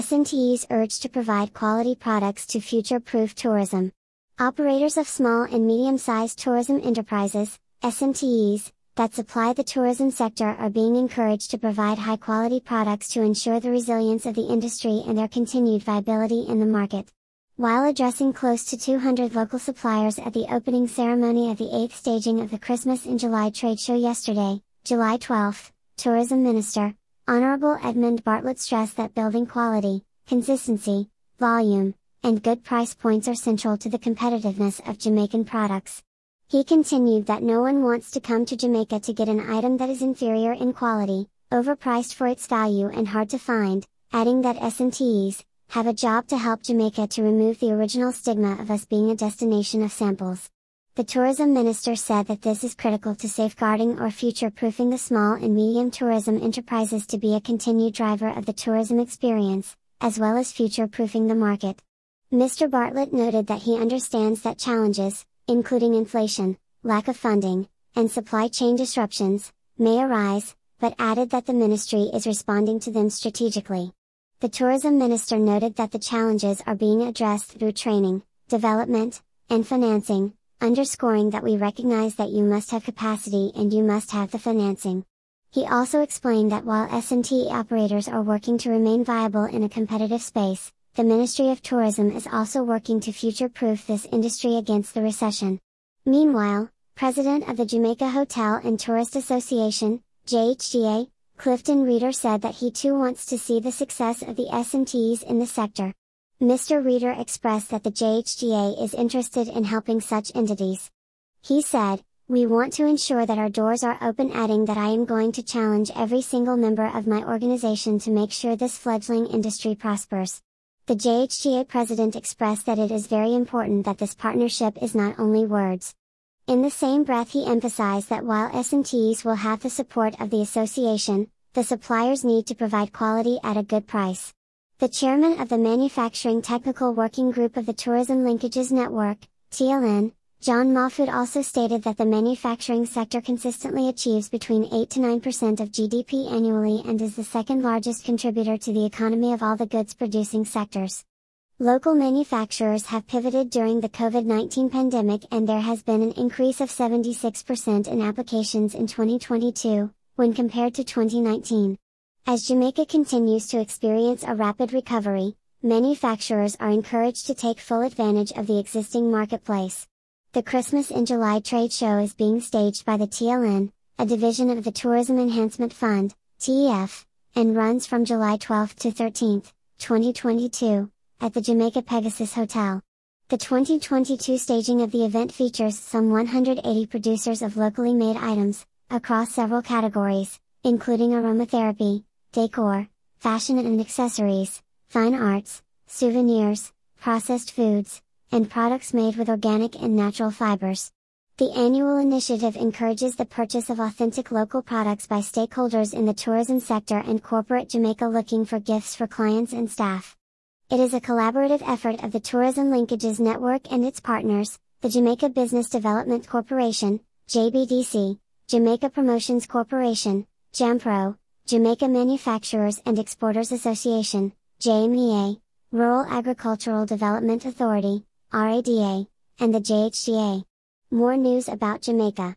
SMTE's urge to provide quality products to future-proof tourism. Operators of small and medium-sized tourism enterprises, SMTEs, that supply the tourism sector are being encouraged to provide high-quality products to ensure the resilience of the industry and their continued viability in the market. While addressing close to 200 local suppliers at the opening ceremony of the 8th staging of the Christmas in July trade show yesterday, July 12, Tourism Minister, Honorable Edmund Bartlett stressed that building quality, consistency, volume, and good price points are central to the competitiveness of Jamaican products. He continued that no one wants to come to Jamaica to get an item that is inferior in quality, overpriced for its value and hard to find, adding that SMTEs have a job to help Jamaica to remove the original stigma of us being a destination of samples. The tourism minister said that this is critical to safeguarding or future-proofing the small and medium tourism enterprises to be a continued driver of the tourism experience, as well as future-proofing the market. Mr. Bartlett noted that he understands that challenges, including inflation, lack of funding, and supply chain disruptions, may arise, but added that the ministry is responding to them strategically. The tourism minister noted that the challenges are being addressed through training, development, and financing, underscoring that we recognize that you must have capacity and you must have the financing. He also explained that while SMT operators are working to remain viable in a competitive space, the Ministry of Tourism is also working to future-proof this industry against the recession. Meanwhile, President of the Jamaica Hotel and Tourist Association, JHTA, Clifton Reader said that he too wants to see the success of the SMTs in the sector. Mr. Reader expressed that the JHTA is interested in helping such entities. He said, We want to ensure that our doors are open adding that I am going to challenge every single member of my organization to make sure this fledgling industry prospers. The JHTA president expressed that it is very important that this partnership is not only words. In the same breath he emphasized that while SMTs will have the support of the association, the suppliers need to provide quality at a good price. The chairman of the Manufacturing Technical Working Group of the Tourism Linkages Network, TLN, John Mahfood also stated that the manufacturing sector consistently achieves between 8 to 9% of GDP annually and is the second largest contributor to the economy of all the goods producing sectors. Local manufacturers have pivoted during the COVID-19 pandemic and there has been an increase of 76% in applications in 2022, when compared to 2019. As Jamaica continues to experience a rapid recovery, manufacturers are encouraged to take full advantage of the existing marketplace. The Christmas in July trade show is being staged by the TLN, a division of the Tourism Enhancement Fund, TEF, and runs from July 12 to 13, 2022, at the Jamaica Pegasus Hotel. The 2022 staging of the event features some 180 producers of locally made items, across several categories, including aromatherapy, decor, fashion and accessories, fine arts, souvenirs, processed foods, and products made with organic and natural fibers. The annual initiative encourages the purchase of authentic local products by stakeholders in the tourism sector and corporate Jamaica looking for gifts for clients and staff. It is a collaborative effort of the Tourism Linkages Network and its partners, the Jamaica Business Development Corporation, JBDC, Jamaica Promotions Corporation, JAMPRO, Jamaica Manufacturers and Exporters Association, JMEA, Rural Agricultural Development Authority, RADA, and the JHTA. More news about Jamaica.